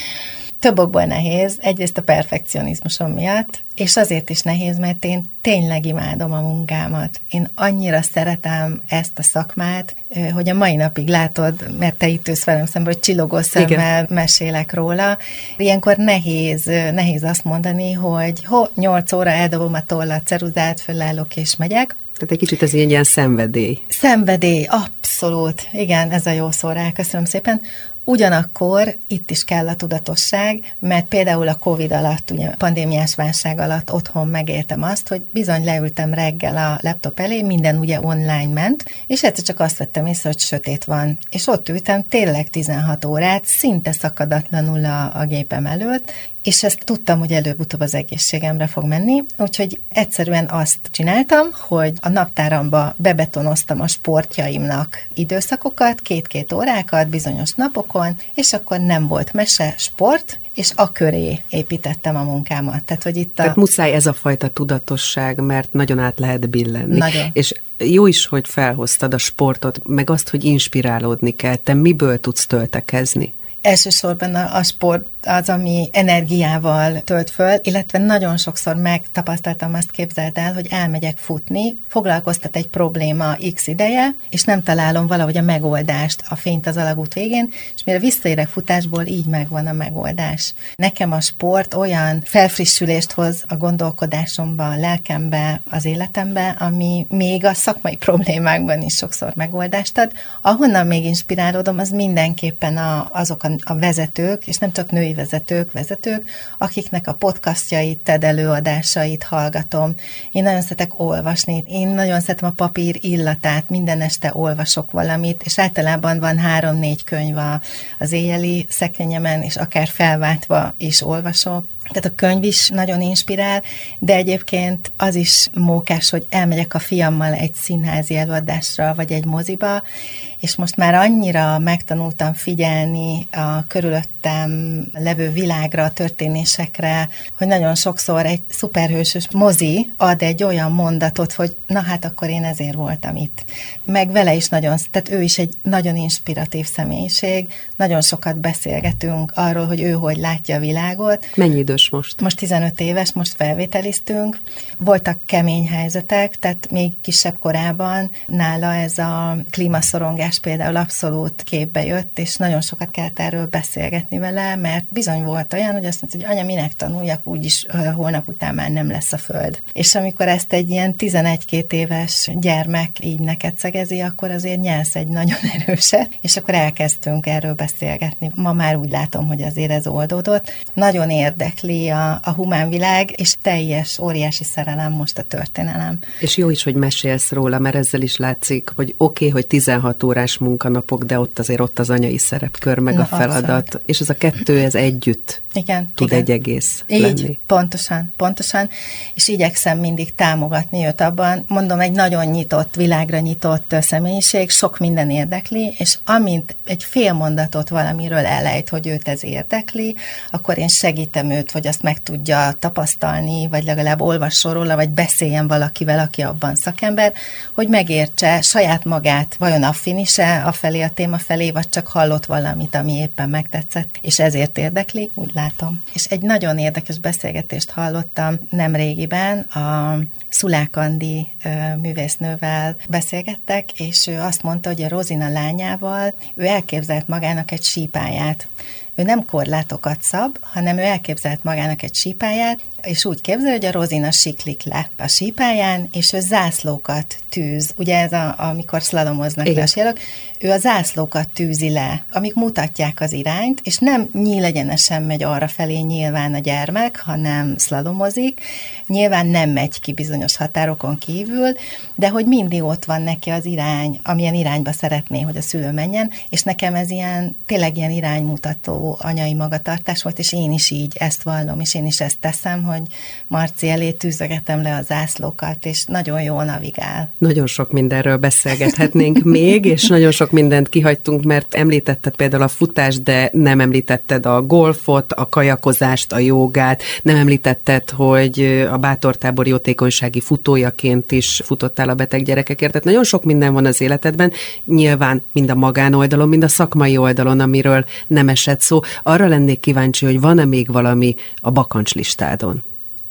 Több okból nehéz. Egyrészt a perfekcionizmusom miatt, és azért is nehéz, mert én tényleg imádom a munkámat. Én annyira szeretem ezt a szakmát, hogy a mai napig látod, mert te itt ülsz velem szemben, hogy csillogó szemmel Igen. mesélek róla. Ilyenkor nehéz, nehéz azt mondani, hogy ho, nyolc óra eldobom a tollat, ceruzát, fölállok és megyek. Tehát egy kicsit ez ilyen, ilyen szenvedély. Szenvedély, abszolút. Igen, ez a jó szó rá, köszönöm szépen. Ugyanakkor itt is kell a tudatosság, mert például a Covid alatt, ugye pandémiás válság alatt otthon megéltem azt, hogy bizony leültem reggel a laptop elé, minden ugye online ment, és egyszer csak azt vettem észre, hogy sötét van. És ott ültem tényleg 16 órát, szinte szakadatlanul a, a gépem előtt, és ezt tudtam, hogy előbb-utóbb az egészségemre fog menni, úgyhogy egyszerűen azt csináltam, hogy a naptáramba bebetonoztam a sportjaimnak időszakokat, két-két órákat bizonyos napokon, és akkor nem volt mese, sport, és a köré építettem a munkámat. Tehát, hogy itt a... Tehát muszáj ez a fajta tudatosság, mert nagyon át lehet billenni. Nagyon. És jó is, hogy felhoztad a sportot, meg azt, hogy inspirálódni kell. Te miből tudsz töltekezni? Elsősorban a, a sport az, ami energiával tölt föl, illetve nagyon sokszor megtapasztaltam azt képzeld el, hogy elmegyek futni, foglalkoztat egy probléma x ideje, és nem találom valahogy a megoldást, a fényt az alagút végén, és mire visszaérek futásból, így megvan a megoldás. Nekem a sport olyan felfrissülést hoz a gondolkodásomba, a lelkembe, az életembe, ami még a szakmai problémákban is sokszor megoldást ad. Ahonnan még inspirálódom, az mindenképpen a, azok a, a vezetők, és nem csak női vezetők, vezetők, akiknek a podcastjait, TED előadásait hallgatom. Én nagyon szeretek olvasni, én nagyon szeretem a papír illatát, minden este olvasok valamit, és általában van három-négy könyv az éjjeli szekrényemen, és akár felváltva is olvasok. Tehát a könyv is nagyon inspirál, de egyébként az is mókás, hogy elmegyek a fiammal egy színházi előadásra, vagy egy moziba, és most már annyira megtanultam figyelni a körülöttem levő világra, a történésekre, hogy nagyon sokszor egy szuperhősös mozi ad egy olyan mondatot, hogy na hát akkor én ezért voltam itt. Meg vele is nagyon, tehát ő is egy nagyon inspiratív személyiség, nagyon sokat beszélgetünk arról, hogy ő hogy látja a világot. Mennyi idő idős most? Most 15 éves, most felvételiztünk. Voltak kemény helyzetek, tehát még kisebb korában nála ez a klímaszorongás például abszolút képbe jött, és nagyon sokat kellett erről beszélgetni vele, mert bizony volt olyan, hogy azt mondta, hogy anya, minek tanuljak, úgyis holnap után már nem lesz a föld. És amikor ezt egy ilyen 11-2 éves gyermek így neked szegezi, akkor azért nyelsz egy nagyon erőset, és akkor elkezdtünk erről beszélgetni. Ma már úgy látom, hogy azért ez oldódott. Nagyon érdekli a, a humán világ, és teljes, óriási szerelem most a történelem. És jó is, hogy mesélsz róla, mert ezzel is látszik, hogy oké, okay, hogy 16 órás munkanapok, de ott azért ott az anyai szerepkör, meg Na, a feladat, abszolút. és az a kettő, ez együtt igen, tud igen. egy egész Így, lenni. pontosan, pontosan, és igyekszem mindig támogatni őt abban. Mondom, egy nagyon nyitott, világra nyitott személyiség, sok minden érdekli, és amint egy fél mondatot valamiről elejt, hogy őt ez érdekli, akkor én segítem őt, hogy azt meg tudja tapasztalni, vagy legalább olvasson róla, vagy beszéljen valakivel, aki abban szakember, hogy megértse saját magát, vajon affinise a felé, a téma felé, vagy csak hallott valamit, ami éppen megtetszett, és ezért érdekli, úgy látom. És egy nagyon érdekes beszélgetést hallottam nem régiben, a Szulákandi művésznővel beszélgettek, és ő azt mondta, hogy a Rozina lányával ő elképzelt magának egy sípáját. Ő nem korlátokat szab, hanem ő elképzelt magának egy sípáját, és úgy képzel, hogy a Rozina siklik le a sípáján, és ő zászlókat tűz. Ugye ez a, amikor szlalomoznak Igen. a sérok, ő a zászlókat tűzi le, amik mutatják az irányt, és nem nyílegyenesen megy arra felé nyilván a gyermek, hanem szlalomozik. Nyilván nem megy ki bizonyos határokon kívül, de hogy mindig ott van neki az irány, amilyen irányba szeretné, hogy a szülő menjen, és nekem ez ilyen, tényleg ilyen iránymutató anyai magatartás volt, és én is így ezt vallom, és én is ezt teszem, hogy Marci elé tűzögetem le a zászlókat, és nagyon jól navigál. Nagyon sok mindenről beszélgethetnénk még, és nagyon sok mindent kihagytunk, mert említetted például a futást, de nem említetted a golfot, a kajakozást, a jogát, nem említetted, hogy a bátortábor jótékonysági futójaként is futottál a beteg gyerekekért. Tehát nagyon sok minden van az életedben, nyilván mind a magánoldalon, mind a szakmai oldalon, amiről nem esett szó. Arra lennék kíváncsi, hogy van-e még valami a bakancslistádon?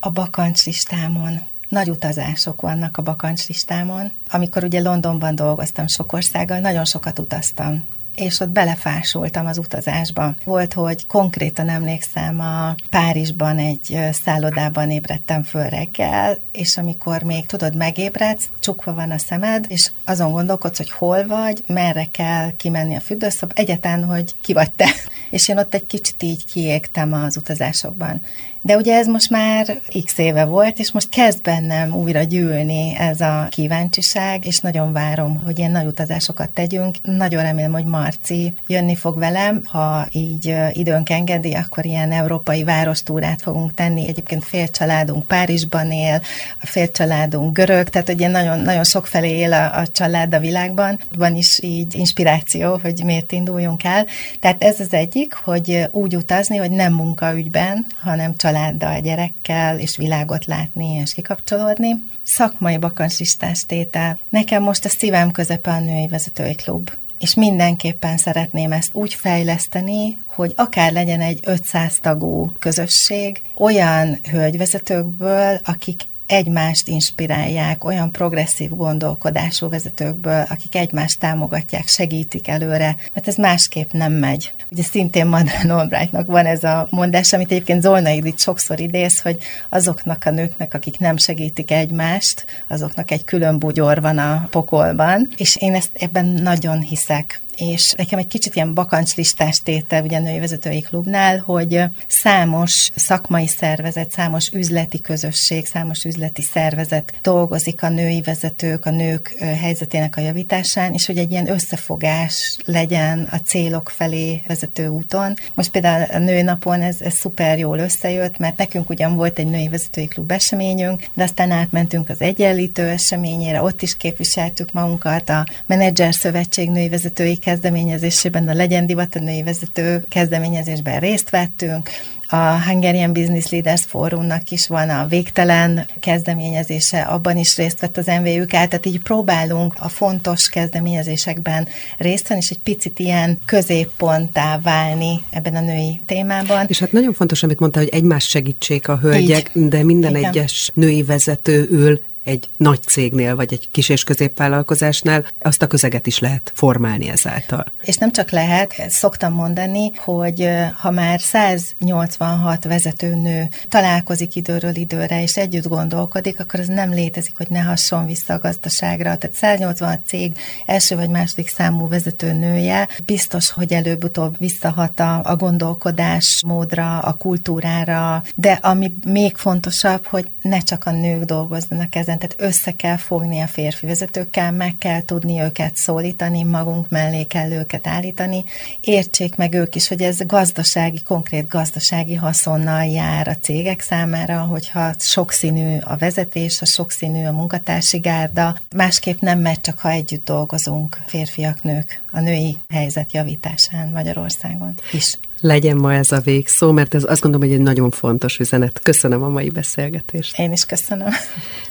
A bakancslistámon nagy utazások vannak a bakancslistámon. Amikor ugye Londonban dolgoztam sok országgal, nagyon sokat utaztam és ott belefásultam az utazásba. Volt, hogy konkrétan emlékszem, a Párizsban egy szállodában ébredtem föl reggel, és amikor még tudod, megébredsz, csukva van a szemed, és azon gondolkodsz, hogy hol vagy, merre kell kimenni a fürdőszob, egyetlen, hogy ki vagy te. És én ott egy kicsit így kiégtem az utazásokban. De ugye ez most már x éve volt, és most kezd bennem újra gyűlni ez a kíváncsiság, és nagyon várom, hogy ilyen nagy utazásokat tegyünk. Nagyon remélem, hogy Marci jönni fog velem, ha így időnk engedi, akkor ilyen európai várostúrát fogunk tenni. Egyébként fél családunk Párizsban él, a fél családunk görög, tehát ugye nagyon, nagyon sok felé él a, a család a világban. Van is így inspiráció, hogy miért induljunk el. Tehát ez az egyik, hogy úgy utazni, hogy nem munkaügyben, hanem család családdal, gyerekkel, és világot látni, és kikapcsolódni. Szakmai bakancslistás tétel. Nekem most a szívem közepe a női vezetői klub és mindenképpen szeretném ezt úgy fejleszteni, hogy akár legyen egy 500 tagú közösség, olyan hölgyvezetőkből, akik egymást inspirálják, olyan progresszív gondolkodású vezetőkből, akik egymást támogatják, segítik előre, mert ez másképp nem megy. Ugye szintén Madran Albrightnak van ez a mondás, amit egyébként Zolna Idit sokszor idéz, hogy azoknak a nőknek, akik nem segítik egymást, azoknak egy külön bugyor van a pokolban, és én ezt ebben nagyon hiszek és nekem egy kicsit ilyen bakancslistás tétel ugye a női vezetői klubnál, hogy számos szakmai szervezet, számos üzleti közösség, számos üzleti szervezet dolgozik a női vezetők, a nők helyzetének a javításán, és hogy egy ilyen összefogás legyen a célok felé vezető úton. Most például a női napon ez, ez szuper jól összejött, mert nekünk ugyan volt egy női vezetői klub eseményünk, de aztán átmentünk az egyenlítő eseményére, ott is képviseltük magunkat, a Menedzser Szövetség női vezetői kezdeményezésében, a Legyen Divat a női vezető kezdeményezésben részt vettünk, a Hungarian Business Leaders Fórumnak is van a végtelen kezdeményezése, abban is részt vett az MVUK, tehát így próbálunk a fontos kezdeményezésekben részt venni, és egy picit ilyen középponttá válni ebben a női témában. És hát nagyon fontos, amit mondta, hogy egymás segítsék a hölgyek, így. de minden Igen. egyes női vezető ül egy nagy cégnél, vagy egy kis és középvállalkozásnál, azt a közeget is lehet formálni ezáltal. És nem csak lehet, szoktam mondani, hogy ha már 186 vezetőnő találkozik időről időre, és együtt gondolkodik, akkor az nem létezik, hogy ne hasson vissza a gazdaságra. Tehát 186 cég első vagy második számú vezetőnője biztos, hogy előbb-utóbb visszahat a, a gondolkodás módra, a kultúrára, de ami még fontosabb, hogy ne csak a nők dolgozzanak ezen, tehát össze kell fogni a férfi vezetőkkel, meg kell tudni őket szólítani, magunk mellé kell őket állítani. Értsék meg ők is, hogy ez gazdasági, konkrét gazdasági haszonnal jár a cégek számára, hogyha sokszínű a vezetés, a sokszínű a munkatársi gárda, másképp nem megy, csak ha együtt dolgozunk férfiak, nők a női helyzet javításán Magyarországon is legyen ma ez a végszó, mert ez azt gondolom, hogy egy nagyon fontos üzenet. Köszönöm a mai beszélgetést. Én is köszönöm.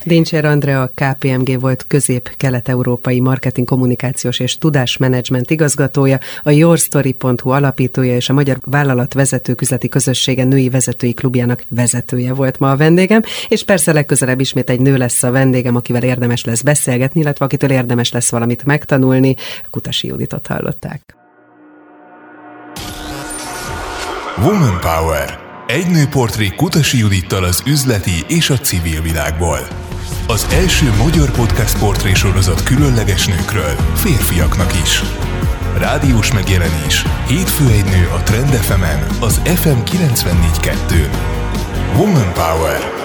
Dincser Andrea, a KPMG volt közép-kelet-európai marketing kommunikációs és tudásmenedzsment igazgatója, a yourstory.hu alapítója és a Magyar Vállalat Vezetők Közössége női vezetői klubjának vezetője volt ma a vendégem, és persze legközelebb ismét egy nő lesz a vendégem, akivel érdemes lesz beszélgetni, illetve akitől érdemes lesz valamit megtanulni. Kutasi Juditot hallották. Woman Power. Egy nőportré Kutasi Judittal az üzleti és a civil világból. Az első magyar podcast portré sorozat különleges nőkről, férfiaknak is. Rádiós megjelenés. Hétfő egy nő a Trend FM-en, az FM 94.2. Woman Power.